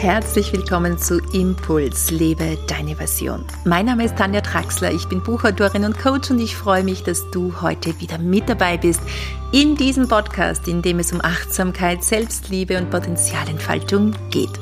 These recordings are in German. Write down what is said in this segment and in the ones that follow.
Herzlich willkommen zu Impuls, lebe deine Version. Mein Name ist Tanja Traxler, ich bin Buchautorin und Coach und ich freue mich, dass du heute wieder mit dabei bist in diesem Podcast, in dem es um Achtsamkeit, Selbstliebe und Potenzialentfaltung geht.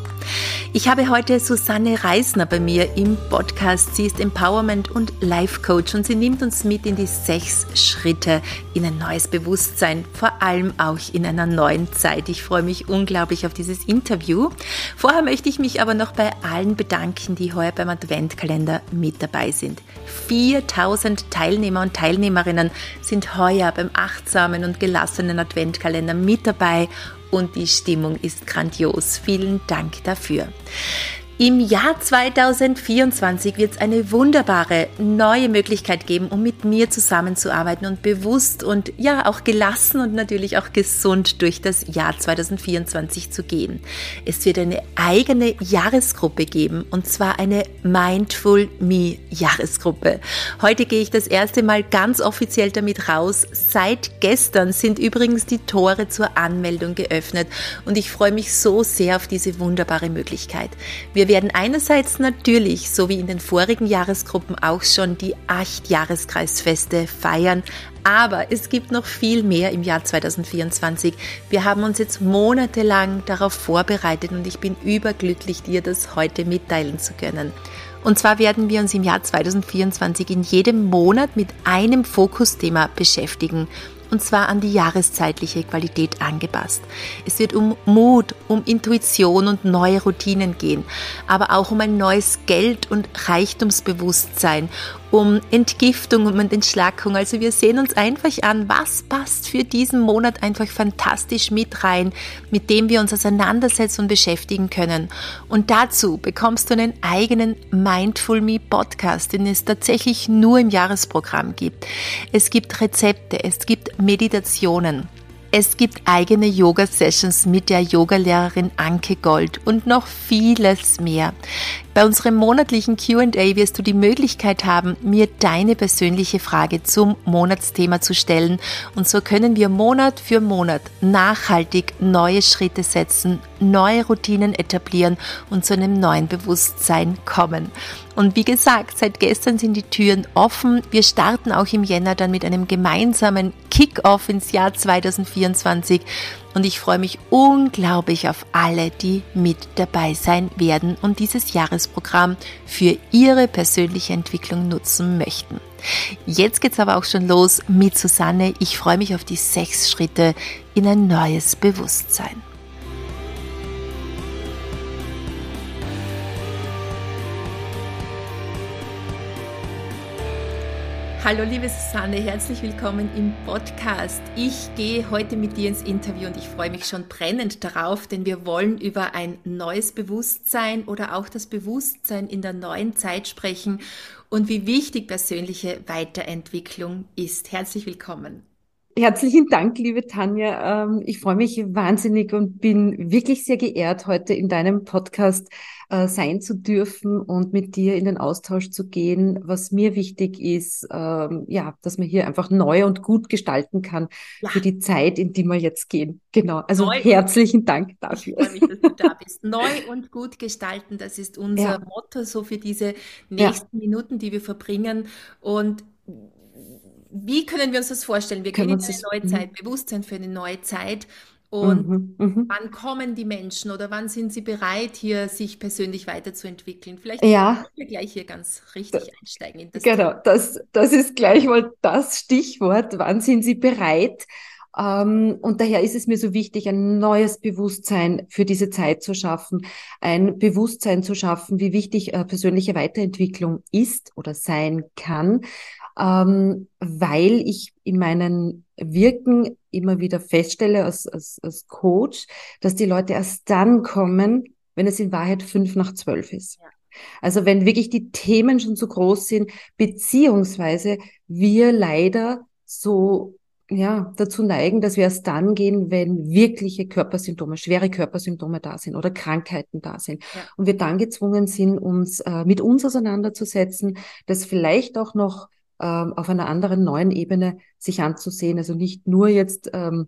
Ich habe heute Susanne Reisner bei mir im Podcast. Sie ist Empowerment- und Life Coach und sie nimmt uns mit in die sechs Schritte in ein neues Bewusstsein, vor allem auch in einer neuen Zeit. Ich freue mich unglaublich auf dieses Interview. Vorher möchte ich mich aber noch bei allen bedanken, die heuer beim Adventkalender mit dabei sind. 4000 Teilnehmer und Teilnehmerinnen sind heuer beim achtsamen und gelassenen Adventkalender mit dabei und die Stimmung ist grandios. Vielen Dank dafür. Im Jahr 2024 wird es eine wunderbare neue Möglichkeit geben, um mit mir zusammenzuarbeiten und bewusst und ja auch gelassen und natürlich auch gesund durch das Jahr 2024 zu gehen. Es wird eine eigene Jahresgruppe geben und zwar eine Mindful Me Jahresgruppe. Heute gehe ich das erste Mal ganz offiziell damit raus. Seit gestern sind übrigens die Tore zur Anmeldung geöffnet und ich freue mich so sehr auf diese wunderbare Möglichkeit. Wir wir werden einerseits natürlich, so wie in den vorigen Jahresgruppen auch schon, die acht Jahreskreisfeste feiern, aber es gibt noch viel mehr im Jahr 2024. Wir haben uns jetzt monatelang darauf vorbereitet und ich bin überglücklich, dir das heute mitteilen zu können. Und zwar werden wir uns im Jahr 2024 in jedem Monat mit einem Fokusthema beschäftigen und zwar an die jahreszeitliche Qualität angepasst. Es wird um Mut, um Intuition und neue Routinen gehen, aber auch um ein neues Geld- und Reichtumsbewusstsein, um Entgiftung, um Entschlackung. Also wir sehen uns einfach an, was passt für diesen Monat einfach fantastisch mit rein, mit dem wir uns auseinandersetzen und beschäftigen können. Und dazu bekommst du einen eigenen Mindful Me Podcast, den es tatsächlich nur im Jahresprogramm gibt. Es gibt Rezepte, es gibt Meditationen. Es gibt eigene Yoga-Sessions mit der Yogalehrerin Anke Gold und noch vieles mehr. Bei unserem monatlichen QA wirst du die Möglichkeit haben, mir deine persönliche Frage zum Monatsthema zu stellen. Und so können wir Monat für Monat nachhaltig neue Schritte setzen, neue Routinen etablieren und zu einem neuen Bewusstsein kommen. Und wie gesagt, seit gestern sind die Türen offen. Wir starten auch im Jänner dann mit einem gemeinsamen Kick-off ins Jahr 2024 und ich freue mich unglaublich auf alle, die mit dabei sein werden und dieses Jahresprogramm für ihre persönliche Entwicklung nutzen möchten. Jetzt geht's aber auch schon los mit Susanne. Ich freue mich auf die sechs Schritte in ein neues Bewusstsein. Hallo liebe Susanne, herzlich willkommen im Podcast. Ich gehe heute mit dir ins Interview und ich freue mich schon brennend darauf, denn wir wollen über ein neues Bewusstsein oder auch das Bewusstsein in der neuen Zeit sprechen und wie wichtig persönliche Weiterentwicklung ist. Herzlich willkommen. Herzlichen Dank, liebe Tanja. Ähm, ich freue mich wahnsinnig und bin wirklich sehr geehrt, heute in deinem Podcast äh, sein zu dürfen und mit dir in den Austausch zu gehen. Was mir wichtig ist, ähm, ja, dass man hier einfach neu und gut gestalten kann ja. für die Zeit, in die wir jetzt gehen. Genau. Also neu herzlichen Dank dafür. Ich freue mich, dass du da bist. Neu und gut gestalten, das ist unser ja. Motto so für diese nächsten ja. Minuten, die wir verbringen. Und wie können wir uns das vorstellen? Wir gehen in eine neue mhm. Zeit, Bewusstsein für eine neue Zeit. Und mhm, mhm, wann kommen die Menschen oder wann sind sie bereit, hier sich persönlich weiterzuentwickeln? Vielleicht ja. können wir gleich hier ganz richtig das, einsteigen. In das genau, das, das ist gleich mal das Stichwort. Wann sind sie bereit? Ähm, und daher ist es mir so wichtig, ein neues Bewusstsein für diese Zeit zu schaffen, ein Bewusstsein zu schaffen, wie wichtig äh, persönliche Weiterentwicklung ist oder sein kann, ähm, weil ich in meinen Wirken immer wieder feststelle als, als, als Coach, dass die Leute erst dann kommen, wenn es in Wahrheit fünf nach zwölf ist. Ja. Also wenn wirklich die Themen schon so groß sind, beziehungsweise wir leider so ja, dazu neigen, dass wir erst dann gehen, wenn wirkliche Körpersymptome, schwere Körpersymptome da sind oder Krankheiten da sind. Ja. Und wir dann gezwungen sind, uns äh, mit uns auseinanderzusetzen, das vielleicht auch noch ähm, auf einer anderen neuen Ebene sich anzusehen. Also nicht nur jetzt ähm,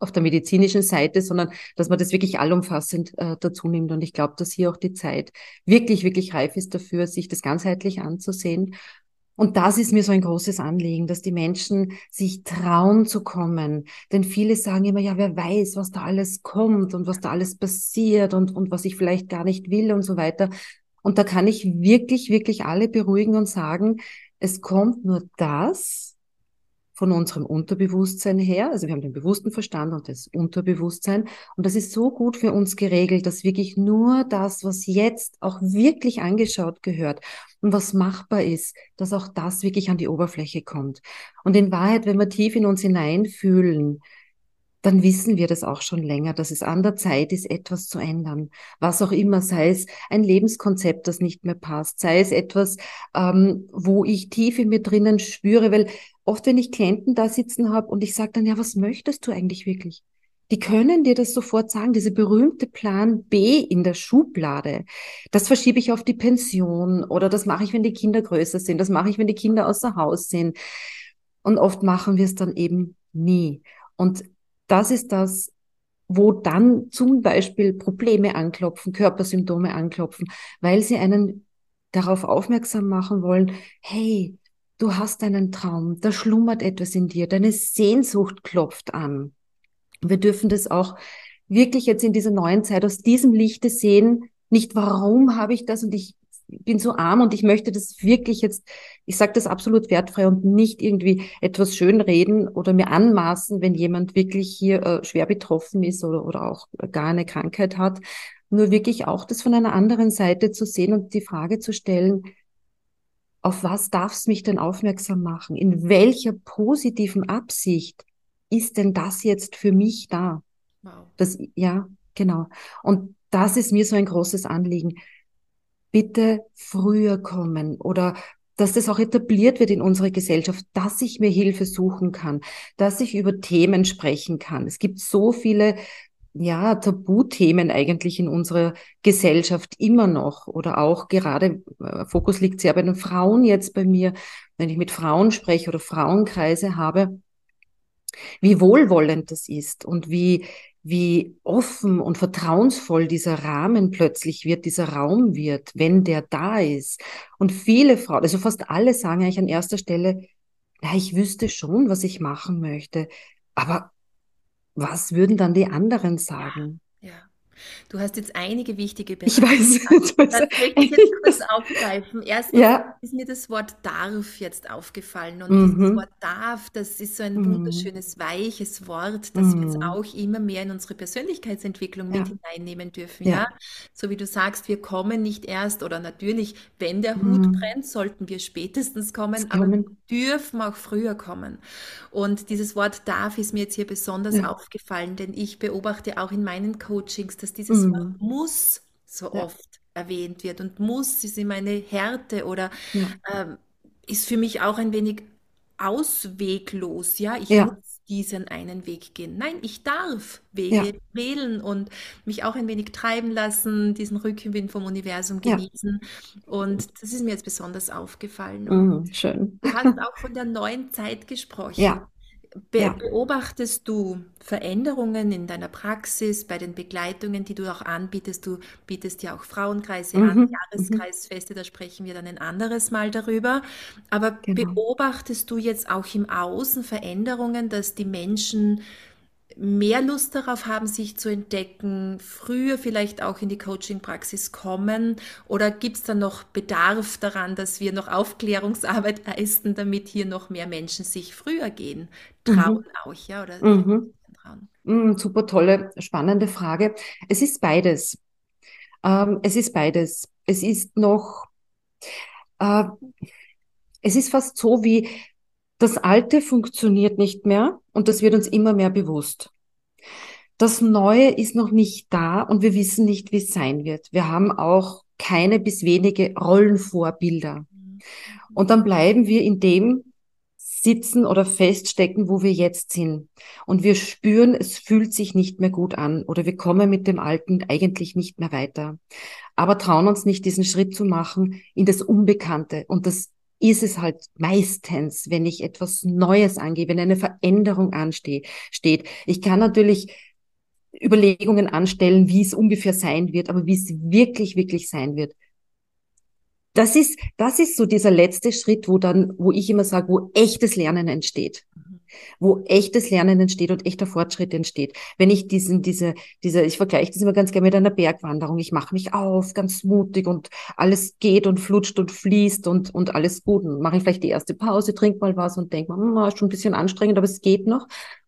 auf der medizinischen Seite, sondern dass man das wirklich allumfassend äh, dazu nimmt. Und ich glaube, dass hier auch die Zeit wirklich, wirklich reif ist dafür, sich das ganzheitlich anzusehen. Und das ist mir so ein großes Anliegen, dass die Menschen sich trauen zu kommen. Denn viele sagen immer, ja, wer weiß, was da alles kommt und was da alles passiert und, und was ich vielleicht gar nicht will und so weiter. Und da kann ich wirklich, wirklich alle beruhigen und sagen, es kommt nur das, von unserem Unterbewusstsein her. Also wir haben den bewussten Verstand und das Unterbewusstsein. Und das ist so gut für uns geregelt, dass wirklich nur das, was jetzt auch wirklich angeschaut gehört und was machbar ist, dass auch das wirklich an die Oberfläche kommt. Und in Wahrheit, wenn wir tief in uns hineinfühlen, dann wissen wir das auch schon länger, dass es an der Zeit ist, etwas zu ändern. Was auch immer, sei es ein Lebenskonzept, das nicht mehr passt, sei es etwas, ähm, wo ich tief in mir drinnen spüre, weil oft, wenn ich Klienten da sitzen habe und ich sage dann, ja, was möchtest du eigentlich wirklich? Die können dir das sofort sagen, diese berühmte Plan B in der Schublade. Das verschiebe ich auf die Pension oder das mache ich, wenn die Kinder größer sind, das mache ich, wenn die Kinder außer Haus sind. Und oft machen wir es dann eben nie. Und das ist das, wo dann zum Beispiel Probleme anklopfen, Körpersymptome anklopfen, weil sie einen darauf aufmerksam machen wollen, hey, du hast einen Traum, da schlummert etwas in dir, deine Sehnsucht klopft an. Wir dürfen das auch wirklich jetzt in dieser neuen Zeit aus diesem Lichte sehen, nicht warum habe ich das und ich bin so arm und ich möchte das wirklich jetzt, ich sage das absolut wertfrei und nicht irgendwie etwas schönreden oder mir anmaßen, wenn jemand wirklich hier äh, schwer betroffen ist oder, oder auch gar eine Krankheit hat. Nur wirklich auch das von einer anderen Seite zu sehen und die Frage zu stellen, auf was darf es mich denn aufmerksam machen? In welcher positiven Absicht ist denn das jetzt für mich da? Wow. Das, ja, genau. Und das ist mir so ein großes Anliegen bitte früher kommen oder dass das auch etabliert wird in unserer Gesellschaft, dass ich mir Hilfe suchen kann, dass ich über Themen sprechen kann. Es gibt so viele ja, Tabuthemen eigentlich in unserer Gesellschaft immer noch oder auch gerade, äh, Fokus liegt sehr bei den Frauen jetzt bei mir, wenn ich mit Frauen spreche oder Frauenkreise habe, wie wohlwollend das ist und wie, wie offen und vertrauensvoll dieser Rahmen plötzlich wird, dieser Raum wird, wenn der da ist. Und viele Frauen, also fast alle sagen eigentlich an erster Stelle, ja, ich wüsste schon, was ich machen möchte, aber was würden dann die anderen sagen? Ja. ja. Du hast jetzt einige wichtige Bereiche. Ich weiß. Jetzt das möchte ich jetzt kurz aufgreifen. Erstens ja. ist mir das Wort darf jetzt aufgefallen. Und mhm. dieses Wort darf, das ist so ein mhm. wunderschönes, weiches Wort, das mhm. wir jetzt mhm. auch immer mehr in unsere Persönlichkeitsentwicklung ja. mit hineinnehmen dürfen. Ja. ja. So wie du sagst, wir kommen nicht erst oder natürlich, wenn der Hut mhm. brennt, sollten wir spätestens kommen, aber wir dürfen auch früher kommen. Und dieses Wort darf ist mir jetzt hier besonders aufgefallen, denn ich beobachte auch in meinen Coachings, dass dieses mhm. Wort muss so ja. oft erwähnt wird und muss ist immer eine Härte oder ja. ähm, ist für mich auch ein wenig ausweglos. Ja, ich ja. muss diesen einen Weg gehen. Nein, ich darf Wege wählen und mich auch ein wenig treiben lassen, diesen Rückenwind vom Universum genießen. Und das ist mir jetzt besonders aufgefallen. Mhm, schön. Du hast auch von der neuen Zeit gesprochen. Ja. Be. Beobachtest du Veränderungen in deiner Praxis, bei den Begleitungen, die du auch anbietest? Du bietest ja auch Frauenkreise mhm. an, mhm. Jahreskreisfeste, da sprechen wir dann ein anderes Mal darüber. Aber genau. beobachtest du jetzt auch im Außen Veränderungen, dass die Menschen mehr Lust darauf haben, sich zu entdecken, früher vielleicht auch in die Coaching-Praxis kommen? Oder gibt es da noch Bedarf daran, dass wir noch Aufklärungsarbeit leisten, damit hier noch mehr Menschen sich früher gehen trauen mhm. auch, ja? Oder mhm. trauen? Mhm, super tolle, spannende Frage. Es ist beides. Ähm, es ist beides. Es ist noch, äh, es ist fast so wie, das Alte funktioniert nicht mehr und das wird uns immer mehr bewusst. Das Neue ist noch nicht da und wir wissen nicht, wie es sein wird. Wir haben auch keine bis wenige Rollenvorbilder. Und dann bleiben wir in dem sitzen oder feststecken, wo wir jetzt sind. Und wir spüren, es fühlt sich nicht mehr gut an oder wir kommen mit dem Alten eigentlich nicht mehr weiter. Aber trauen uns nicht, diesen Schritt zu machen in das Unbekannte und das ist es halt meistens, wenn ich etwas Neues angehe, wenn eine Veränderung ansteht. Ich kann natürlich Überlegungen anstellen, wie es ungefähr sein wird, aber wie es wirklich, wirklich sein wird. Das ist, das ist so dieser letzte Schritt, wo dann, wo ich immer sage, wo echtes Lernen entsteht. Wo echtes Lernen entsteht und echter Fortschritt entsteht. Wenn ich diesen, diese, diese, ich vergleiche das immer ganz gerne mit einer Bergwanderung. Ich mache mich auf, ganz mutig und alles geht und flutscht und fließt und, und alles gut. Und mache ich vielleicht die erste Pause, trink mal was und denke, hm, ist schon ein bisschen anstrengend, aber es geht noch.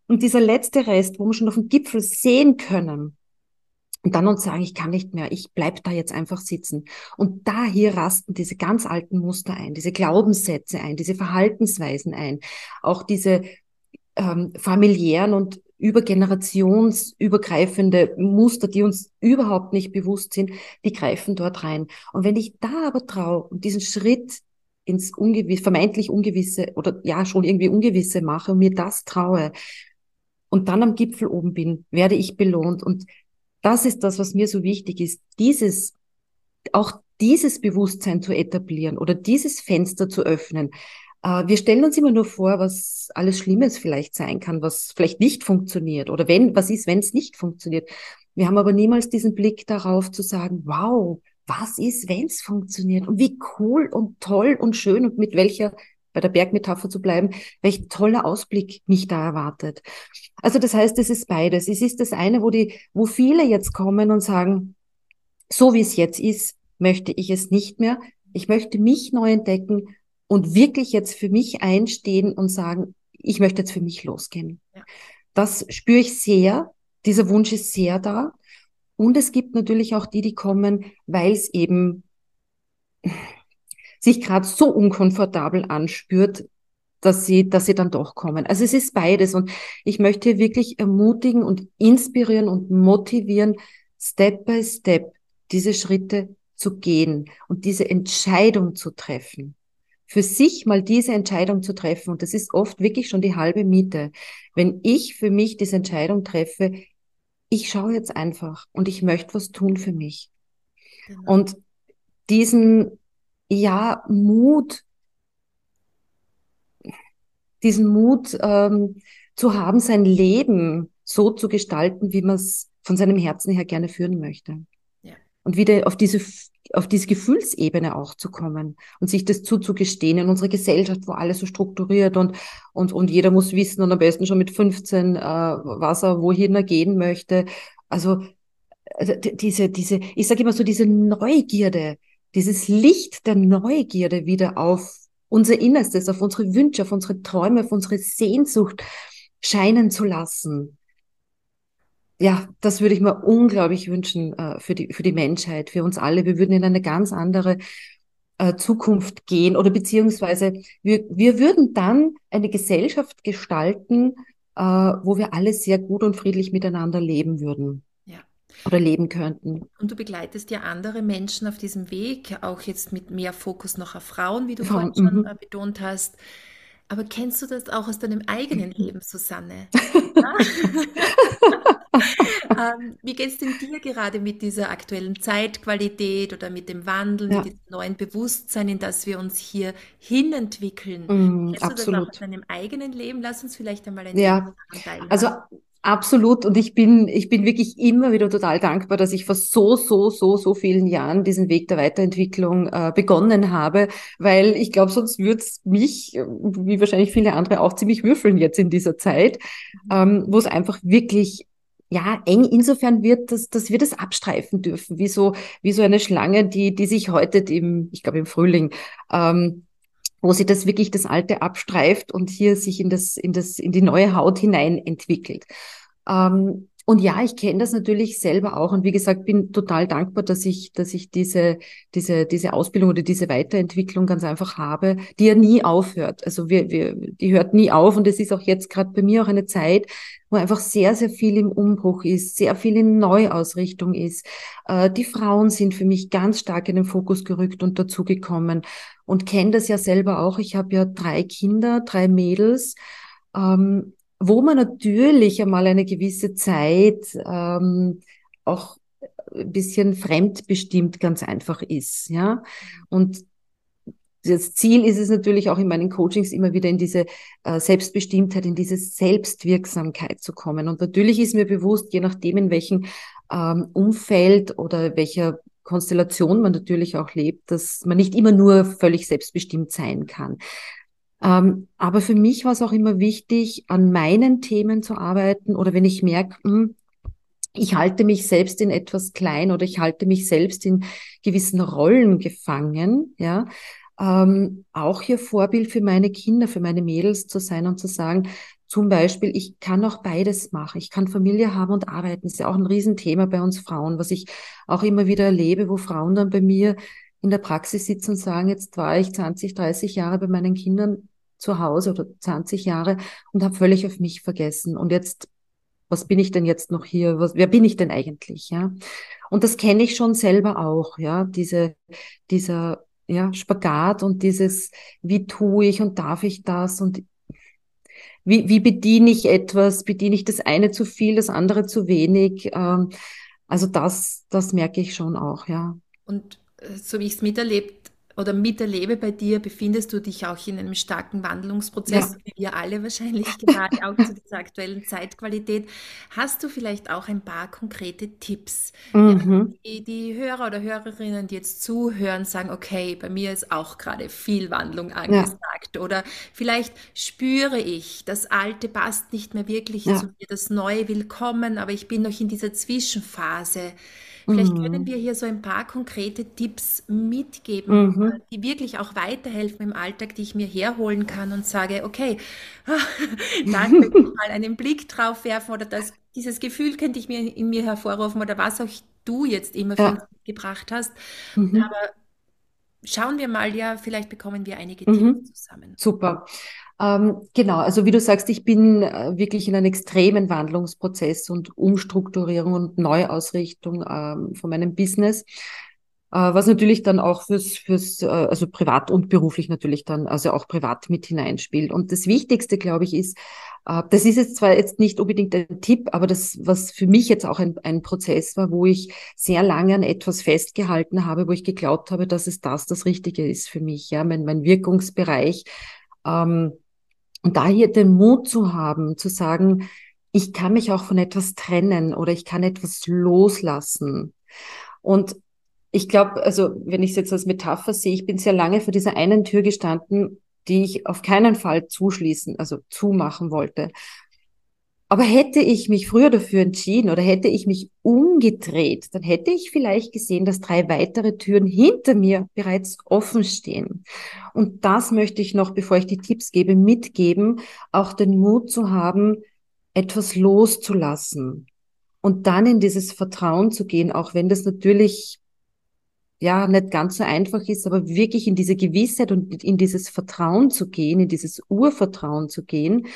Und dieser letzte Rest, wo wir schon auf dem Gipfel sehen können, und dann uns sagen, ich kann nicht mehr, ich bleib da jetzt einfach sitzen. Und da hier rasten diese ganz alten Muster ein, diese Glaubenssätze ein, diese Verhaltensweisen ein, auch diese ähm, familiären und übergenerationsübergreifende Muster, die uns überhaupt nicht bewusst sind, die greifen dort rein. Und wenn ich da aber traue und diesen Schritt ins Ungewisse, vermeintlich Ungewisse oder ja schon irgendwie Ungewisse mache und mir das traue, und dann am Gipfel oben bin, werde ich belohnt. Und das ist das, was mir so wichtig ist, dieses, auch dieses Bewusstsein zu etablieren oder dieses Fenster zu öffnen. Äh, wir stellen uns immer nur vor, was alles Schlimmes vielleicht sein kann, was vielleicht nicht funktioniert oder wenn, was ist, wenn es nicht funktioniert. Wir haben aber niemals diesen Blick darauf zu sagen, wow, was ist, wenn es funktioniert und wie cool und toll und schön und mit welcher bei der Bergmetapher zu bleiben, welch toller Ausblick mich da erwartet. Also das heißt, es ist beides. Es ist das eine, wo die, wo viele jetzt kommen und sagen, so wie es jetzt ist, möchte ich es nicht mehr. Ich möchte mich neu entdecken und wirklich jetzt für mich einstehen und sagen, ich möchte jetzt für mich losgehen. Ja. Das spüre ich sehr. Dieser Wunsch ist sehr da. Und es gibt natürlich auch die, die kommen, weil es eben sich gerade so unkomfortabel anspürt, dass sie, dass sie dann doch kommen. Also es ist beides und ich möchte wirklich ermutigen und inspirieren und motivieren, Step by Step diese Schritte zu gehen und diese Entscheidung zu treffen. Für sich mal diese Entscheidung zu treffen und das ist oft wirklich schon die halbe Miete. Wenn ich für mich diese Entscheidung treffe, ich schaue jetzt einfach und ich möchte was tun für mich. Genau. Und diesen ja, Mut, diesen Mut ähm, zu haben, sein Leben so zu gestalten, wie man es von seinem Herzen her gerne führen möchte. Und wieder auf diese, auf diese Gefühlsebene auch zu kommen und sich das zuzugestehen in unserer Gesellschaft, wo alles so strukturiert und, und, und jeder muss wissen und am besten schon mit 15, äh, was er wohin er gehen möchte. Also, also diese, diese, ich sage immer so, diese Neugierde, dieses Licht der Neugierde wieder auf unser Innerstes, auf unsere Wünsche, auf unsere Träume, auf unsere Sehnsucht scheinen zu lassen. Ja, das würde ich mir unglaublich wünschen äh, für, die, für die Menschheit, für uns alle. Wir würden in eine ganz andere äh, Zukunft gehen oder beziehungsweise wir, wir würden dann eine Gesellschaft gestalten, äh, wo wir alle sehr gut und friedlich miteinander leben würden oder leben könnten. Und du begleitest ja andere Menschen auf diesem Weg, auch jetzt mit mehr Fokus noch auf Frauen, wie du Frauen, vorhin schon mhm. betont hast. Aber kennst du das auch aus deinem eigenen Leben, Susanne? ähm, wie geht es denn dir gerade mit dieser aktuellen Zeitqualität oder mit dem Wandel, ja. mit diesem neuen Bewusstsein, in das wir uns hier hinentwickeln? Mm, Kennst absolut. du das auch aus deinem eigenen Leben? Lass uns vielleicht einmal ein ja. Teil Also Absolut. Und ich bin, ich bin wirklich immer wieder total dankbar, dass ich vor so, so, so, so vielen Jahren diesen Weg der Weiterentwicklung äh, begonnen habe, weil ich glaube, sonst würde es mich, wie wahrscheinlich viele andere, auch ziemlich würfeln jetzt in dieser Zeit, ähm, wo es einfach wirklich ja, eng insofern wird, dass, dass wir das abstreifen dürfen, wie so, wie so eine Schlange, die, die sich heute im, ich glaube im Frühling, ähm, wo sie das wirklich das Alte abstreift und hier sich in das, in das, in die neue Haut hinein entwickelt. Ähm, und ja, ich kenne das natürlich selber auch. Und wie gesagt, bin total dankbar, dass ich, dass ich diese, diese, diese Ausbildung oder diese Weiterentwicklung ganz einfach habe, die ja nie aufhört. Also wir, wir, die hört nie auf. Und es ist auch jetzt gerade bei mir auch eine Zeit, wo einfach sehr, sehr viel im Umbruch ist, sehr viel in Neuausrichtung ist. Äh, die Frauen sind für mich ganz stark in den Fokus gerückt und dazugekommen. Und kenne das ja selber auch. Ich habe ja drei Kinder, drei Mädels. Ähm, wo man natürlich einmal eine gewisse Zeit ähm, auch ein bisschen fremdbestimmt ganz einfach ist, ja. Und das Ziel ist es natürlich auch in meinen Coachings immer wieder in diese äh, Selbstbestimmtheit, in diese Selbstwirksamkeit zu kommen. Und natürlich ist mir bewusst, je nachdem, in welchem ähm, Umfeld oder welcher Konstellation man natürlich auch lebt, dass man nicht immer nur völlig selbstbestimmt sein kann. Ähm, aber für mich war es auch immer wichtig, an meinen Themen zu arbeiten oder wenn ich merke, hm, ich halte mich selbst in etwas klein oder ich halte mich selbst in gewissen Rollen gefangen, ja, ähm, auch hier Vorbild für meine Kinder, für meine Mädels zu sein und zu sagen, zum Beispiel, ich kann auch beides machen. Ich kann Familie haben und arbeiten. Das ist ja auch ein Riesenthema bei uns Frauen, was ich auch immer wieder erlebe, wo Frauen dann bei mir in der Praxis sitzen und sagen, jetzt war ich 20, 30 Jahre bei meinen Kindern zu Hause oder 20 Jahre und habe völlig auf mich vergessen. Und jetzt, was bin ich denn jetzt noch hier? Was, wer bin ich denn eigentlich? Ja. Und das kenne ich schon selber auch, ja, diese, dieser, ja, Spagat und dieses, wie tue ich und darf ich das und wie, wie bediene ich etwas? Bediene ich das eine zu viel, das andere zu wenig? Ähm, also das, das merke ich schon auch, ja. Und äh, so wie ich es miterlebt oder miterlebe bei dir, befindest du dich auch in einem starken Wandlungsprozess, ja. wie wir alle wahrscheinlich gerade auch zu dieser aktuellen Zeitqualität. Hast du vielleicht auch ein paar konkrete Tipps, mhm. die, die Hörer oder Hörerinnen, die jetzt zuhören, sagen, okay, bei mir ist auch gerade viel Wandlung angesagt ja. oder vielleicht spüre ich, das Alte passt nicht mehr wirklich ja. zu mir, das Neue will kommen, aber ich bin noch in dieser Zwischenphase. Vielleicht mhm. können wir hier so ein paar konkrete Tipps mitgeben, mhm. die wirklich auch weiterhelfen im Alltag, die ich mir herholen kann und sage, okay, da könnte ich mal einen Blick drauf werfen oder das, dieses Gefühl könnte ich mir in mir hervorrufen oder was auch du jetzt immer für ja. uns gebracht hast. Mhm. Aber schauen wir mal, ja, vielleicht bekommen wir einige mhm. Tipps zusammen. Super. Ähm, genau, also wie du sagst, ich bin äh, wirklich in einem extremen Wandlungsprozess und Umstrukturierung und Neuausrichtung ähm, von meinem Business, äh, was natürlich dann auch fürs, fürs äh, also privat und beruflich natürlich dann, also auch privat mit hineinspielt. Und das Wichtigste, glaube ich, ist, das ist jetzt zwar jetzt nicht unbedingt ein Tipp, aber das, was für mich jetzt auch ein, ein Prozess war, wo ich sehr lange an etwas festgehalten habe, wo ich geglaubt habe, dass es das das Richtige ist für mich, ja, mein, mein Wirkungsbereich. Ähm, und da hier den Mut zu haben, zu sagen, ich kann mich auch von etwas trennen oder ich kann etwas loslassen. Und ich glaube, also wenn ich es jetzt als Metapher sehe, ich bin sehr lange vor dieser einen Tür gestanden, die ich auf keinen Fall zuschließen, also zumachen wollte. Aber hätte ich mich früher dafür entschieden oder hätte ich mich umgedreht, dann hätte ich vielleicht gesehen, dass drei weitere Türen hinter mir bereits offen stehen. Und das möchte ich noch, bevor ich die Tipps gebe, mitgeben, auch den Mut zu haben, etwas loszulassen und dann in dieses Vertrauen zu gehen, auch wenn das natürlich ja nicht ganz so einfach ist, aber wirklich in diese Gewissheit und in dieses Vertrauen zu gehen, in dieses Urvertrauen zu gehen,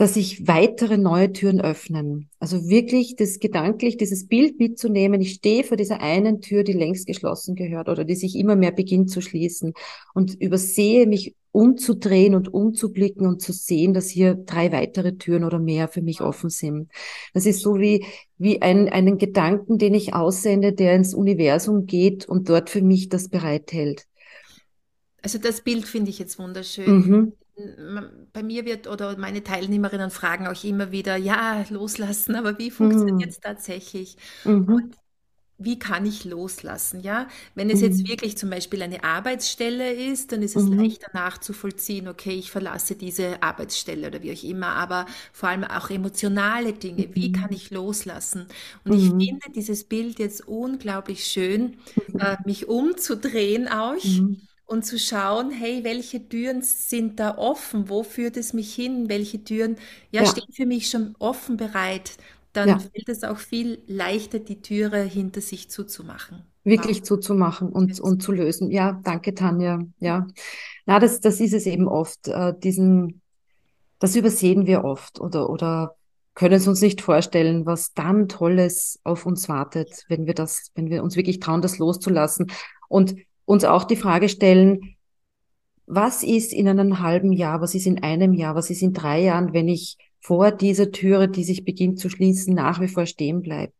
dass sich weitere neue Türen öffnen. Also wirklich das gedanklich, dieses Bild mitzunehmen. Ich stehe vor dieser einen Tür, die längst geschlossen gehört oder die sich immer mehr beginnt zu schließen und übersehe mich umzudrehen und umzublicken und zu sehen, dass hier drei weitere Türen oder mehr für mich offen sind. Das ist so wie, wie ein, einen Gedanken, den ich aussende, der ins Universum geht und dort für mich das bereithält. Also das Bild finde ich jetzt wunderschön. Mhm bei mir wird oder meine Teilnehmerinnen fragen auch immer wieder, ja, loslassen, aber wie funktioniert es mhm. tatsächlich? Mhm. Und wie kann ich loslassen? Ja, wenn es mhm. jetzt wirklich zum Beispiel eine Arbeitsstelle ist, dann ist es mhm. leichter nachzuvollziehen, okay, ich verlasse diese Arbeitsstelle oder wie auch immer, aber vor allem auch emotionale Dinge, wie mhm. kann ich loslassen? Und ich mhm. finde dieses Bild jetzt unglaublich schön, äh, mich umzudrehen auch und zu schauen, hey, welche Türen sind da offen? Wo führt es mich hin? Welche Türen ja, ja. stehen für mich schon offen bereit? Dann ja. fällt es auch viel leichter, die Türe hinter sich zuzumachen. Wirklich wow. zuzumachen und, und zu lösen. Ja, danke, Tanja. Ja. Na, das, das ist es eben oft. Äh, diesen, das übersehen wir oft oder, oder können es uns nicht vorstellen, was dann Tolles auf uns wartet, wenn wir das, wenn wir uns wirklich trauen, das loszulassen. Und uns auch die Frage stellen, was ist in einem halben Jahr, was ist in einem Jahr, was ist in drei Jahren, wenn ich vor dieser Türe, die sich beginnt zu schließen, nach wie vor stehen bleibe?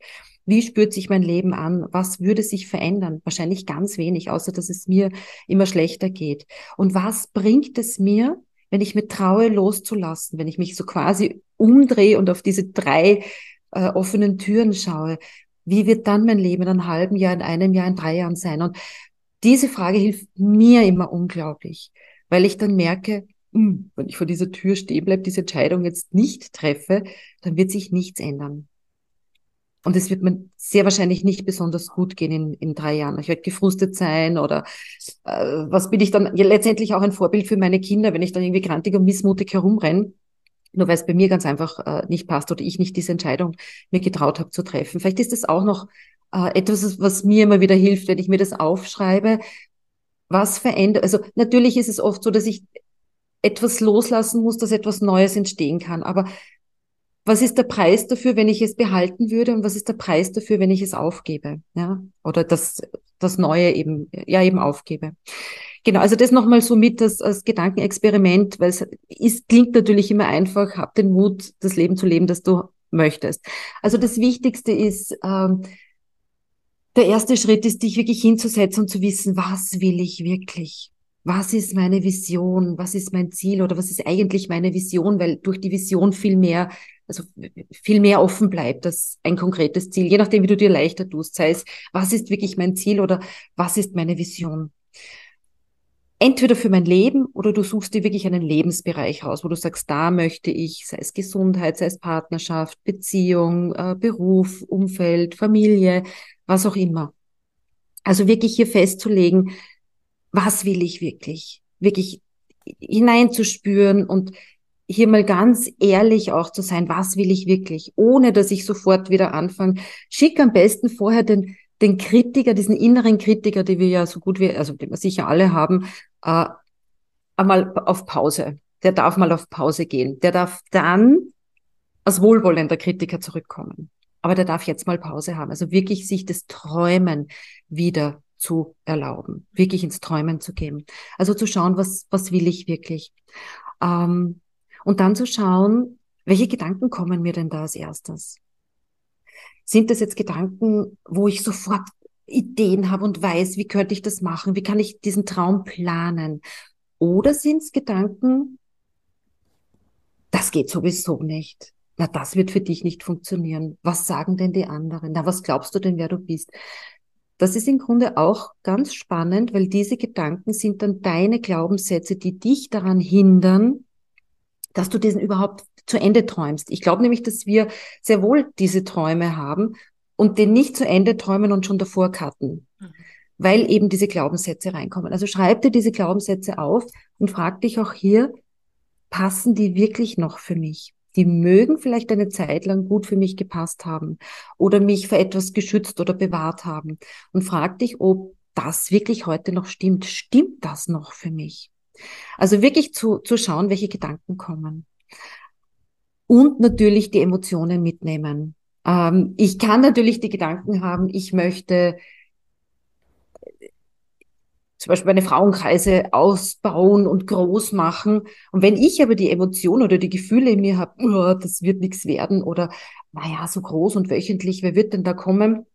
Wie spürt sich mein Leben an? Was würde sich verändern? Wahrscheinlich ganz wenig, außer dass es mir immer schlechter geht. Und was bringt es mir, wenn ich mir traue, loszulassen, wenn ich mich so quasi umdrehe und auf diese drei äh, offenen Türen schaue? Wie wird dann mein Leben in einem halben Jahr, in einem Jahr, in drei Jahren sein? Und diese Frage hilft mir immer unglaublich, weil ich dann merke, hm, wenn ich vor dieser Tür stehen bleibe, diese Entscheidung jetzt nicht treffe, dann wird sich nichts ändern. Und es wird mir sehr wahrscheinlich nicht besonders gut gehen in, in drei Jahren. Ich werde gefrustet sein oder äh, was bin ich dann ja, letztendlich auch ein Vorbild für meine Kinder, wenn ich dann irgendwie grantig und missmutig herumrenne, nur weil es bei mir ganz einfach äh, nicht passt oder ich nicht diese Entscheidung mir getraut habe zu treffen. Vielleicht ist das auch noch äh, etwas, was mir immer wieder hilft, wenn ich mir das aufschreibe. Was verändert, also natürlich ist es oft so, dass ich etwas loslassen muss, dass etwas Neues entstehen kann. Aber was ist der Preis dafür, wenn ich es behalten würde und was ist der Preis dafür, wenn ich es aufgebe, ja, oder das das Neue eben ja eben aufgebe. Genau, also das nochmal so mit als, als Gedankenexperiment, weil es ist, klingt natürlich immer einfach, hab den Mut, das Leben zu leben, das du möchtest. Also das Wichtigste ist, ähm, der erste Schritt ist, dich wirklich hinzusetzen und zu wissen, was will ich wirklich? was ist meine Vision, was ist mein Ziel oder was ist eigentlich meine Vision, weil durch die Vision viel mehr, also viel mehr offen bleibt als ein konkretes Ziel, je nachdem, wie du dir leichter tust, sei es, was ist wirklich mein Ziel oder was ist meine Vision. Entweder für mein Leben oder du suchst dir wirklich einen Lebensbereich raus, wo du sagst, da möchte ich, sei es Gesundheit, sei es Partnerschaft, Beziehung, äh, Beruf, Umfeld, Familie, was auch immer. Also wirklich hier festzulegen, was will ich wirklich? Wirklich hineinzuspüren und hier mal ganz ehrlich auch zu sein, was will ich wirklich, ohne dass ich sofort wieder anfange. Schick am besten vorher den, den Kritiker, diesen inneren Kritiker, die wir ja so gut wie, also den wir sicher alle haben, äh, einmal auf Pause. Der darf mal auf Pause gehen. Der darf dann als wohlwollender Kritiker zurückkommen. Aber der darf jetzt mal Pause haben. Also wirklich sich das Träumen wieder zu erlauben, wirklich ins Träumen zu gehen. Also zu schauen, was, was will ich wirklich. Ähm, und dann zu schauen, welche Gedanken kommen mir denn da als erstes? Sind das jetzt Gedanken, wo ich sofort Ideen habe und weiß, wie könnte ich das machen? Wie kann ich diesen Traum planen? Oder sind es Gedanken, das geht sowieso nicht. Na, das wird für dich nicht funktionieren. Was sagen denn die anderen? Na, was glaubst du denn, wer du bist? Das ist im Grunde auch ganz spannend, weil diese Gedanken sind dann deine Glaubenssätze, die dich daran hindern, dass du diesen überhaupt zu Ende träumst. Ich glaube nämlich, dass wir sehr wohl diese Träume haben und den nicht zu Ende träumen und schon davor cutten, mhm. weil eben diese Glaubenssätze reinkommen. Also schreib dir diese Glaubenssätze auf und frag dich auch hier, passen die wirklich noch für mich? Die mögen vielleicht eine Zeit lang gut für mich gepasst haben oder mich für etwas geschützt oder bewahrt haben. Und frag dich, ob das wirklich heute noch stimmt. Stimmt das noch für mich? Also wirklich zu, zu schauen, welche Gedanken kommen. Und natürlich die Emotionen mitnehmen. Ähm, ich kann natürlich die Gedanken haben, ich möchte zum Beispiel meine Frauenkreise ausbauen und groß machen. Und wenn ich aber die Emotion oder die Gefühle in mir habe, oh, das wird nichts werden oder naja, so groß und wöchentlich, wer wird denn da kommen?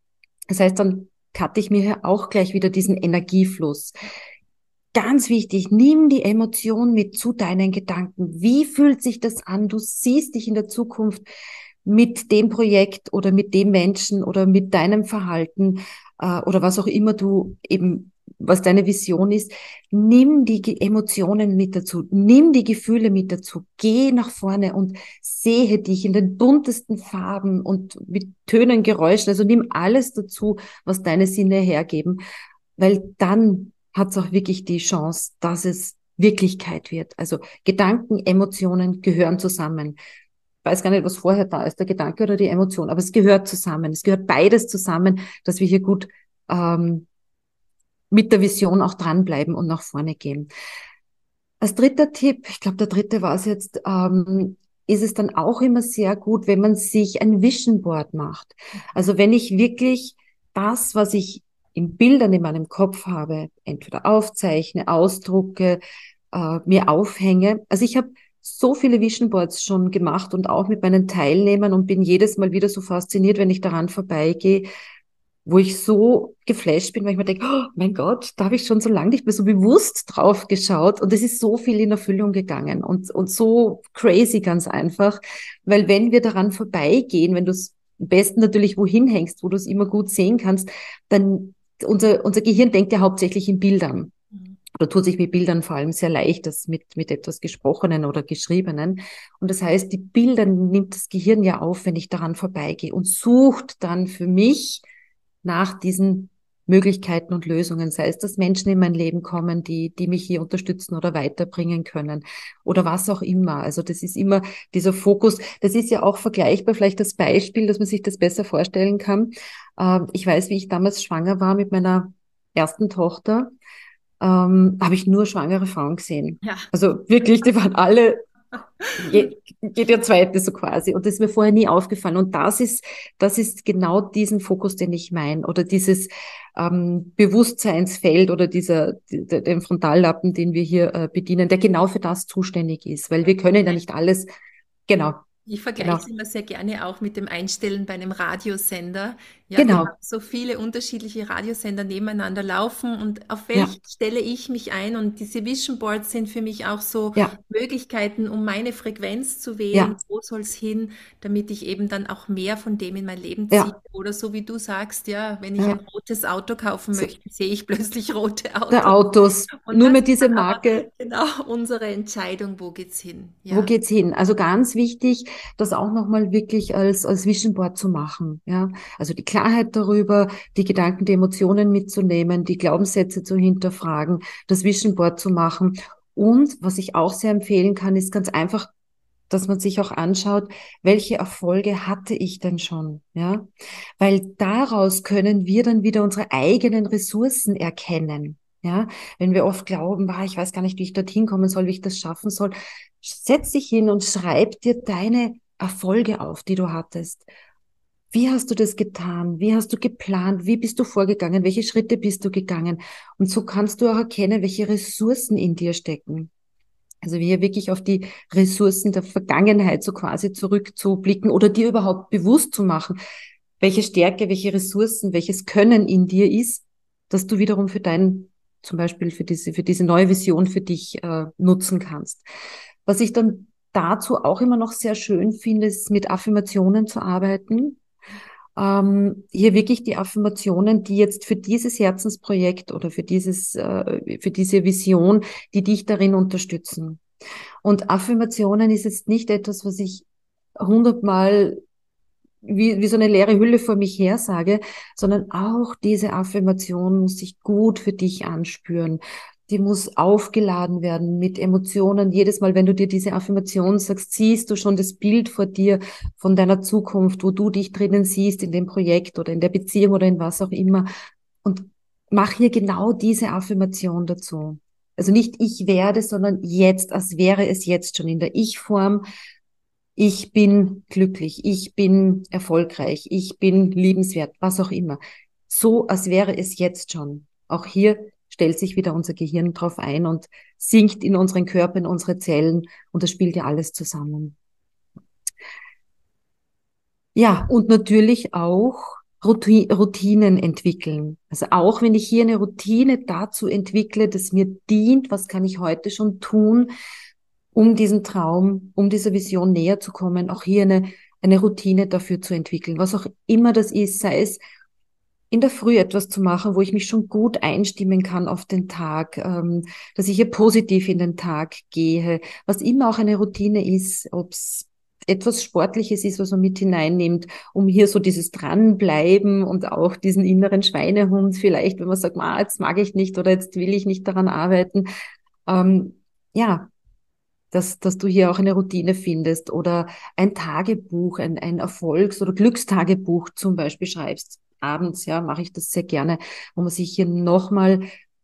Das heißt, dann cutte ich mir auch gleich wieder diesen Energiefluss. Ganz wichtig, nimm die Emotion mit zu deinen Gedanken. Wie fühlt sich das an? Du siehst dich in der Zukunft mit dem Projekt oder mit dem Menschen oder mit deinem Verhalten äh, oder was auch immer du eben was deine Vision ist, nimm die Emotionen mit dazu, nimm die Gefühle mit dazu, geh nach vorne und sehe dich in den buntesten Farben und mit Tönen, Geräuschen, also nimm alles dazu, was deine Sinne hergeben, weil dann hat es auch wirklich die Chance, dass es Wirklichkeit wird. Also Gedanken, Emotionen gehören zusammen. Ich weiß gar nicht, was vorher da ist, der Gedanke oder die Emotion, aber es gehört zusammen. Es gehört beides zusammen, dass wir hier gut ähm, mit der Vision auch dranbleiben und nach vorne gehen. Als dritter Tipp, ich glaube, der dritte war es jetzt, ähm, ist es dann auch immer sehr gut, wenn man sich ein Vision Board macht. Also wenn ich wirklich das, was ich in Bildern in meinem Kopf habe, entweder aufzeichne, ausdrucke, äh, mir aufhänge. Also ich habe so viele Vision Boards schon gemacht und auch mit meinen Teilnehmern und bin jedes Mal wieder so fasziniert, wenn ich daran vorbeigehe, wo ich so geflasht bin, weil ich mir denke, oh mein Gott, da habe ich schon so lange nicht mehr so bewusst drauf geschaut und es ist so viel in Erfüllung gegangen und, und so crazy ganz einfach, weil wenn wir daran vorbeigehen, wenn du es am besten natürlich wohin hängst, wo du es immer gut sehen kannst, dann unser, unser Gehirn denkt ja hauptsächlich in Bildern mhm. oder tut sich mit Bildern vor allem sehr leicht, das mit, mit etwas Gesprochenen oder Geschriebenen. Und das heißt, die Bilder nimmt das Gehirn ja auf, wenn ich daran vorbeigehe und sucht dann für mich nach diesen Möglichkeiten und Lösungen, sei es, dass Menschen in mein Leben kommen, die, die mich hier unterstützen oder weiterbringen können oder was auch immer. Also das ist immer dieser Fokus. Das ist ja auch vergleichbar, vielleicht das Beispiel, dass man sich das besser vorstellen kann. Ähm, ich weiß, wie ich damals schwanger war mit meiner ersten Tochter, ähm, habe ich nur schwangere Frauen gesehen. Ja. Also wirklich, die waren alle Geht der zweite so quasi. Und das ist mir vorher nie aufgefallen. Und das ist, das ist genau diesen Fokus, den ich meine. Oder dieses ähm, Bewusstseinsfeld oder dieser, den Frontallappen, den wir hier äh, bedienen, der genau für das zuständig ist. Weil wir können ja nicht alles, genau, ich vergleiche genau. es immer sehr gerne auch mit dem Einstellen bei einem Radiosender. Ja, genau. So viele unterschiedliche Radiosender nebeneinander laufen und auf welche ja. stelle ich mich ein? Und diese Vision Boards sind für mich auch so ja. Möglichkeiten, um meine Frequenz zu wählen. Ja. Wo soll es hin, damit ich eben dann auch mehr von dem in mein Leben ziehe? Oder so wie du sagst, ja, wenn ich ein rotes Auto kaufen möchte, sehe ich plötzlich rote Autos. Autos. Und Nur mit dieser Marke. Genau, unsere Entscheidung, wo geht's hin? Wo geht's hin? Also ganz wichtig, das auch nochmal wirklich als, als Vision Board zu machen. Ja, also die Klarheit darüber, die Gedanken, die Emotionen mitzunehmen, die Glaubenssätze zu hinterfragen, das Vision Board zu machen. Und was ich auch sehr empfehlen kann, ist ganz einfach, dass man sich auch anschaut, welche Erfolge hatte ich denn schon, ja? Weil daraus können wir dann wieder unsere eigenen Ressourcen erkennen. Ja, wenn wir oft glauben, bah, ich weiß gar nicht, wie ich dorthin kommen soll, wie ich das schaffen soll, setz dich hin und schreib dir deine Erfolge auf, die du hattest. Wie hast du das getan? Wie hast du geplant? Wie bist du vorgegangen? Welche Schritte bist du gegangen? Und so kannst du auch erkennen, welche Ressourcen in dir stecken. Also hier wirklich auf die Ressourcen der Vergangenheit so quasi zurückzublicken oder dir überhaupt bewusst zu machen, welche Stärke, welche Ressourcen, welches Können in dir ist, dass du wiederum für dein, zum Beispiel für diese, für diese neue Vision für dich äh, nutzen kannst. Was ich dann dazu auch immer noch sehr schön finde, ist mit Affirmationen zu arbeiten. Ähm, hier wirklich die Affirmationen, die jetzt für dieses Herzensprojekt oder für dieses, äh, für diese Vision, die dich darin unterstützen. Und Affirmationen ist jetzt nicht etwas, was ich hundertmal wie, wie so eine leere Hülle vor mich her sage, sondern auch diese Affirmation muss sich gut für dich anspüren die muss aufgeladen werden mit Emotionen. Jedes Mal, wenn du dir diese Affirmation sagst, siehst du schon das Bild vor dir von deiner Zukunft, wo du dich drinnen siehst in dem Projekt oder in der Beziehung oder in was auch immer. Und mach hier genau diese Affirmation dazu. Also nicht ich werde, sondern jetzt, als wäre es jetzt schon in der Ich-Form. Ich bin glücklich, ich bin erfolgreich, ich bin liebenswert, was auch immer. So, als wäre es jetzt schon. Auch hier stellt sich wieder unser Gehirn drauf ein und sinkt in unseren Körper, in unsere Zellen und das spielt ja alles zusammen. Ja, und natürlich auch Routinen entwickeln. Also auch wenn ich hier eine Routine dazu entwickle, dass mir dient, was kann ich heute schon tun, um diesen Traum, um dieser Vision näher zu kommen, auch hier eine, eine Routine dafür zu entwickeln, was auch immer das ist, sei es in der Früh etwas zu machen, wo ich mich schon gut einstimmen kann auf den Tag, ähm, dass ich hier positiv in den Tag gehe, was immer auch eine Routine ist, ob es etwas Sportliches ist, was man mit hineinnimmt, um hier so dieses Dranbleiben und auch diesen inneren Schweinehund vielleicht, wenn man sagt, ah, jetzt mag ich nicht oder jetzt will ich nicht daran arbeiten. Ähm, ja, dass, dass du hier auch eine Routine findest oder ein Tagebuch, ein, ein Erfolgs- oder Glückstagebuch zum Beispiel schreibst abends, ja, mache ich das sehr gerne, wo man sich hier nochmal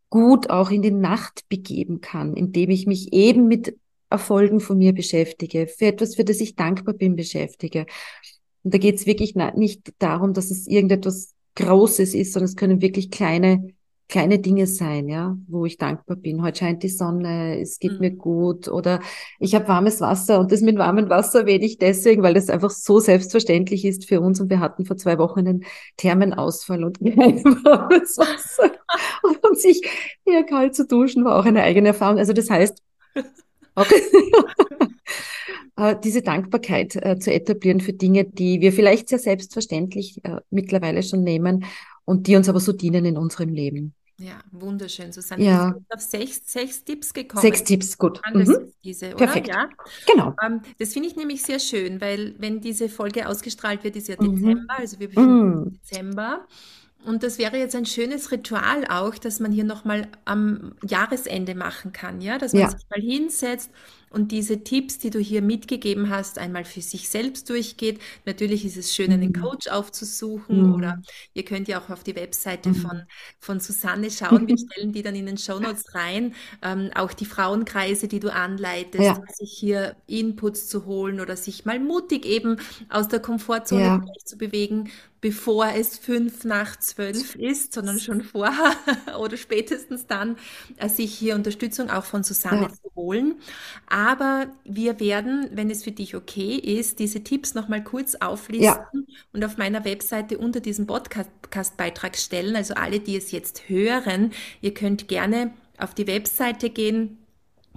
gut auch in die Nacht begeben kann, indem ich mich eben mit Erfolgen von mir beschäftige, für etwas, für das ich dankbar bin, beschäftige. Und da geht es wirklich nicht darum, dass es irgendetwas Großes ist, sondern es können wirklich kleine, kleine Dinge sein, ja, wo ich dankbar bin. Heute scheint die Sonne, es geht mhm. mir gut oder ich habe warmes Wasser und das mit warmem Wasser erwähne ich deswegen, weil das einfach so selbstverständlich ist für uns und wir hatten vor zwei Wochen einen Thermenausfall und kein warmes Wasser und sich hier kalt zu duschen war auch eine eigene Erfahrung. Also das heißt, auch äh, diese Dankbarkeit äh, zu etablieren für Dinge, die wir vielleicht sehr selbstverständlich äh, mittlerweile schon nehmen und die uns aber so dienen in unserem Leben. Ja, wunderschön, Susanne. Ja. Du bist auf sechs, sechs Tipps gekommen. Sechs Tipps, gut. Mhm. Diese, oder? Perfekt. Ja? Genau. Ähm, das finde ich nämlich sehr schön, weil wenn diese Folge ausgestrahlt wird, ist ja mhm. Dezember, also wir befinden uns mhm. im Dezember. Und das wäre jetzt ein schönes Ritual auch, dass man hier nochmal am Jahresende machen kann, ja, dass man Ja. sich mal hinsetzt und diese Tipps, die du hier mitgegeben hast, einmal für sich selbst durchgeht. Natürlich ist es schön, einen Mhm. Coach aufzusuchen oder Mhm. ihr könnt ja auch auf die Webseite von, Mhm. von Susanne schauen. Wir stellen die dann in den Shownotes rein. Ähm, auch die Frauenkreise, die du anleitest, Ja, sich hier Inputs zu holen oder sich mal mutig eben aus der Komfortzone ja, zu bewegen, bevor es fünf nach zwölf ist, sondern schon vorher oder spätestens dann, äh, sich hier Unterstützung auch von Susanne ja, zu holen. Aber wir werden, wenn es für dich okay ist, diese Tipps nochmal kurz auflisten ja, und auf meiner Webseite unter diesem Podcast-Beitrag stellen. Also alle, die es jetzt hören, ihr könnt gerne auf die Webseite gehen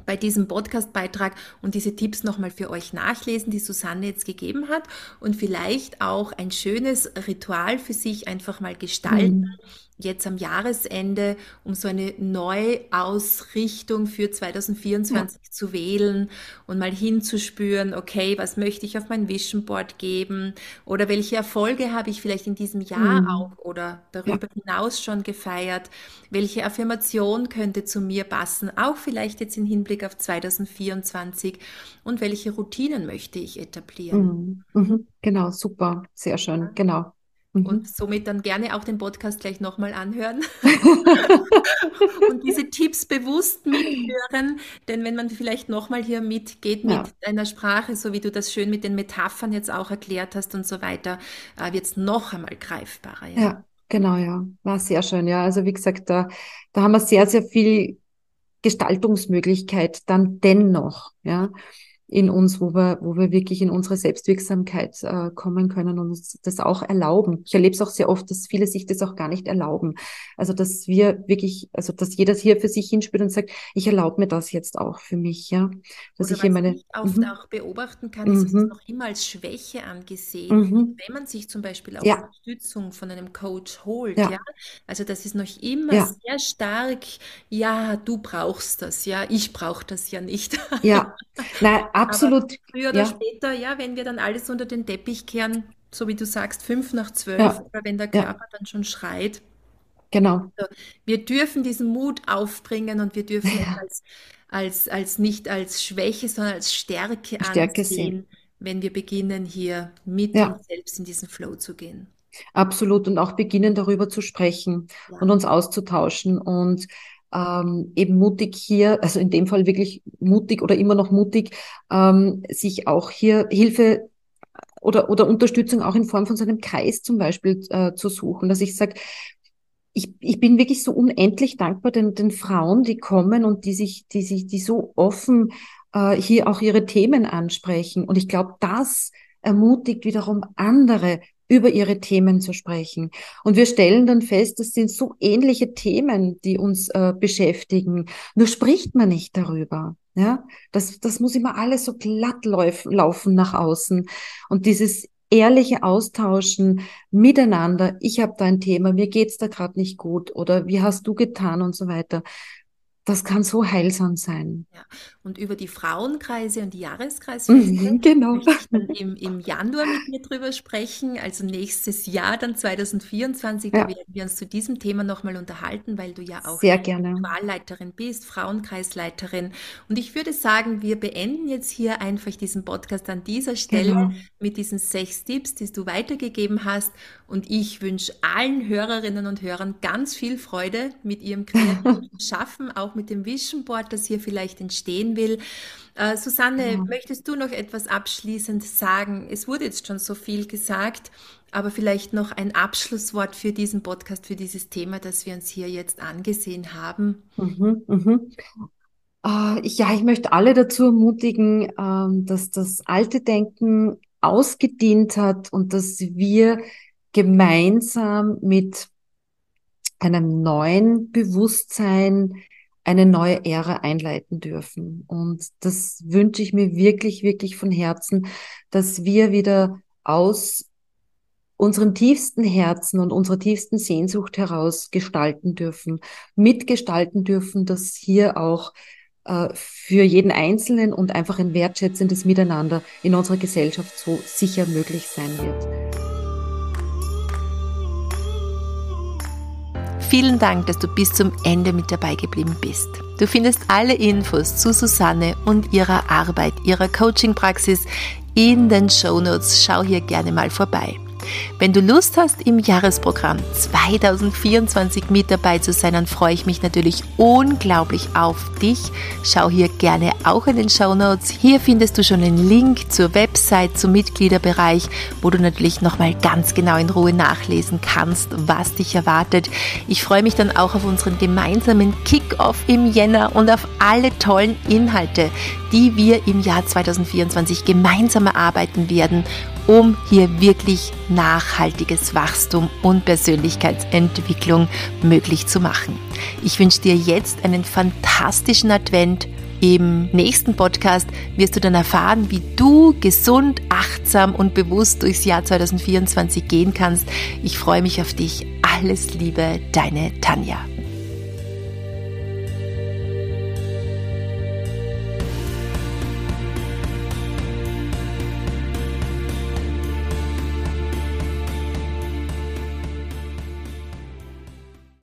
bei diesem Podcast-Beitrag und diese Tipps nochmal für euch nachlesen, die Susanne jetzt gegeben hat und vielleicht auch ein schönes Ritual für sich einfach mal gestalten, Mhm. Jetzt am Jahresende, um so eine Neuausrichtung für ja, 2024 zu wählen und mal hinzuspüren, okay, was möchte ich auf mein Vision Board geben oder welche Erfolge habe ich vielleicht in diesem Jahr Mhm. auch oder ja, darüber hinaus schon gefeiert? Welche Affirmation könnte zu mir passen, auch vielleicht jetzt im Hinblick auf 2024 und welche Routinen möchte ich etablieren? Mhm. Mhm. Genau, super, sehr schön, genau. Und Mhm. somit dann gerne auch den Podcast gleich nochmal anhören und diese Tipps bewusst mithören, denn wenn man vielleicht nochmal hier mitgeht mit Ja, deiner Sprache, so wie du das schön mit den Metaphern jetzt auch erklärt hast und so weiter, äh, wird es noch einmal greifbarer, ja. ja, genau, ja, war sehr schön, ja. Also wie gesagt, da, da haben wir sehr, sehr viel Gestaltungsmöglichkeit dann dennoch, ja, in uns, wo wir, wo wir wirklich in unsere Selbstwirksamkeit äh, kommen können und uns das auch erlauben. Ich erlebe es auch sehr oft, dass viele sich das auch gar nicht erlauben. Also dass wir wirklich, also dass jeder hier für sich hinspürt und sagt, ich erlaube mir das jetzt auch für mich, ja, dass Oder ich hier was meine, ich oft mhm, auch beobachten kann, ist, es ist mhm, noch immer als Schwäche angesehen, mhm, wenn man sich zum Beispiel auch ja, Unterstützung von einem Coach holt, ja, ja. Also das ist noch immer ja, sehr stark, ja, du brauchst das, ja, ich brauche das ja nicht. ja, nein, Aber absolut, früher oder ja, später, ja, wenn wir dann alles unter den Teppich kehren, so wie du sagst, fünf nach zwölf, ja, oder wenn der Körper dann schon schreit, genau, also wir dürfen diesen Mut aufbringen und wir dürfen als, als, als nicht als Schwäche, sondern als Stärke Stärke sehen. ansehen, wenn wir beginnen, hier mit uns selbst in diesen Flow zu gehen. absolut. Und auch beginnen, darüber zu sprechen und Ja, uns auszutauschen. Und ähm, eben mutig hier, also in dem Fall wirklich mutig oder immer noch mutig, ähm, sich auch hier Hilfe oder, oder Unterstützung auch in Form von so einem Kreis zum Beispiel äh, zu suchen, dass ich sage, ich, ich bin wirklich so unendlich dankbar den, den Frauen, die kommen und die sich, die sich, die so offen äh, hier auch ihre Themen ansprechen. Und ich glaube, das ermutigt wiederum andere, über ihre Themen zu sprechen. Und wir stellen dann fest, das sind so ähnliche Themen, die uns äh, beschäftigen. Nur spricht man nicht darüber. Ja, das, das muss immer alles so glatt lauf, laufen nach außen. Und dieses ehrliche Austauschen miteinander, ich habe da ein Thema, mir geht's da gerade nicht gut oder wie hast du getan und so weiter. Das kann so heilsam sein. Ja, und über die Frauenkreise und die Jahreskreisfeste Mhm, genau. im, im Januar mit mir drüber sprechen, also nächstes Jahr, dann 2024, da Ja, werden wir uns zu diesem Thema nochmal unterhalten, weil du ja auch sehr gerne. Wahlleiterin bist, Frauenkreisleiterin. Und ich würde sagen, wir beenden jetzt hier einfach diesen Podcast an dieser Stelle Genau. mit diesen sechs Tipps, die du weitergegeben hast. Und ich wünsche allen Hörerinnen und Hörern ganz viel Freude mit ihrem kreativen Schaffen, auch mit dem Vision Board, das hier vielleicht entstehen will. Äh, Susanne, Genau. möchtest du noch etwas abschließend sagen? Es wurde jetzt schon so viel gesagt, Aber vielleicht noch ein Abschlusswort für diesen Podcast, für dieses Thema, das wir uns hier jetzt angesehen haben. Mhm, mhm. Äh, ja, ich möchte alle dazu ermutigen, ähm, dass das alte Denken ausgedient hat und dass wir gemeinsam mit einem neuen Bewusstsein eine neue Ära einleiten dürfen. Und das wünsche ich mir wirklich, wirklich von Herzen, dass wir wieder aus unserem tiefsten Herzen und unserer tiefsten Sehnsucht heraus gestalten dürfen, mitgestalten dürfen, dass hier auch äh, für jeden Einzelnen und einfach ein wertschätzendes Miteinander in unserer Gesellschaft so sicher möglich sein wird. Vielen Dank, dass du bis zum Ende mit dabei geblieben bist. Du findest alle Infos zu Susanne und ihrer Arbeit, ihrer Coaching-Praxis in den Show Notes. Schau hier gerne mal vorbei. Wenn du Lust hast, im Jahresprogramm 2024 mit dabei zu sein, dann freue ich mich natürlich unglaublich auf dich. Schau hier gerne auch in den Show Notes. Hier findest du schon einen Link zur Website, zum Mitgliederbereich, wo du natürlich nochmal ganz genau in Ruhe nachlesen kannst, was dich erwartet. Ich freue mich dann auch auf unseren gemeinsamen Kick-Off im Jänner und auf alle tollen Inhalte, die wir im Jahr 2024 gemeinsam erarbeiten werden um hier wirklich nachhaltiges Wachstum und Persönlichkeitsentwicklung möglich zu machen. Ich wünsche dir jetzt einen fantastischen Advent. Im nächsten Podcast wirst du dann erfahren, wie du gesund, achtsam und bewusst durchs Jahr 2024 gehen kannst. Ich freue mich auf dich. Alles Liebe, deine Tanja.